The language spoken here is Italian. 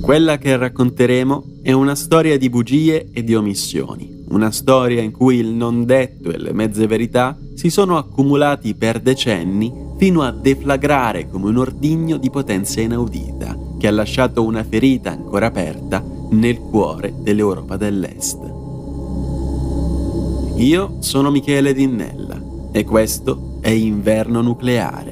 Quella che racconteremo è una storia di bugie e di omissioni, una storia in cui il non detto e le mezze verità si sono accumulati per decenni fino a deflagrare come un ordigno di potenza inaudita che ha lasciato una ferita ancora aperta nel cuore dell'Europa dell'Est. Io sono Michele Dinnella e questo è Inverno Nucleare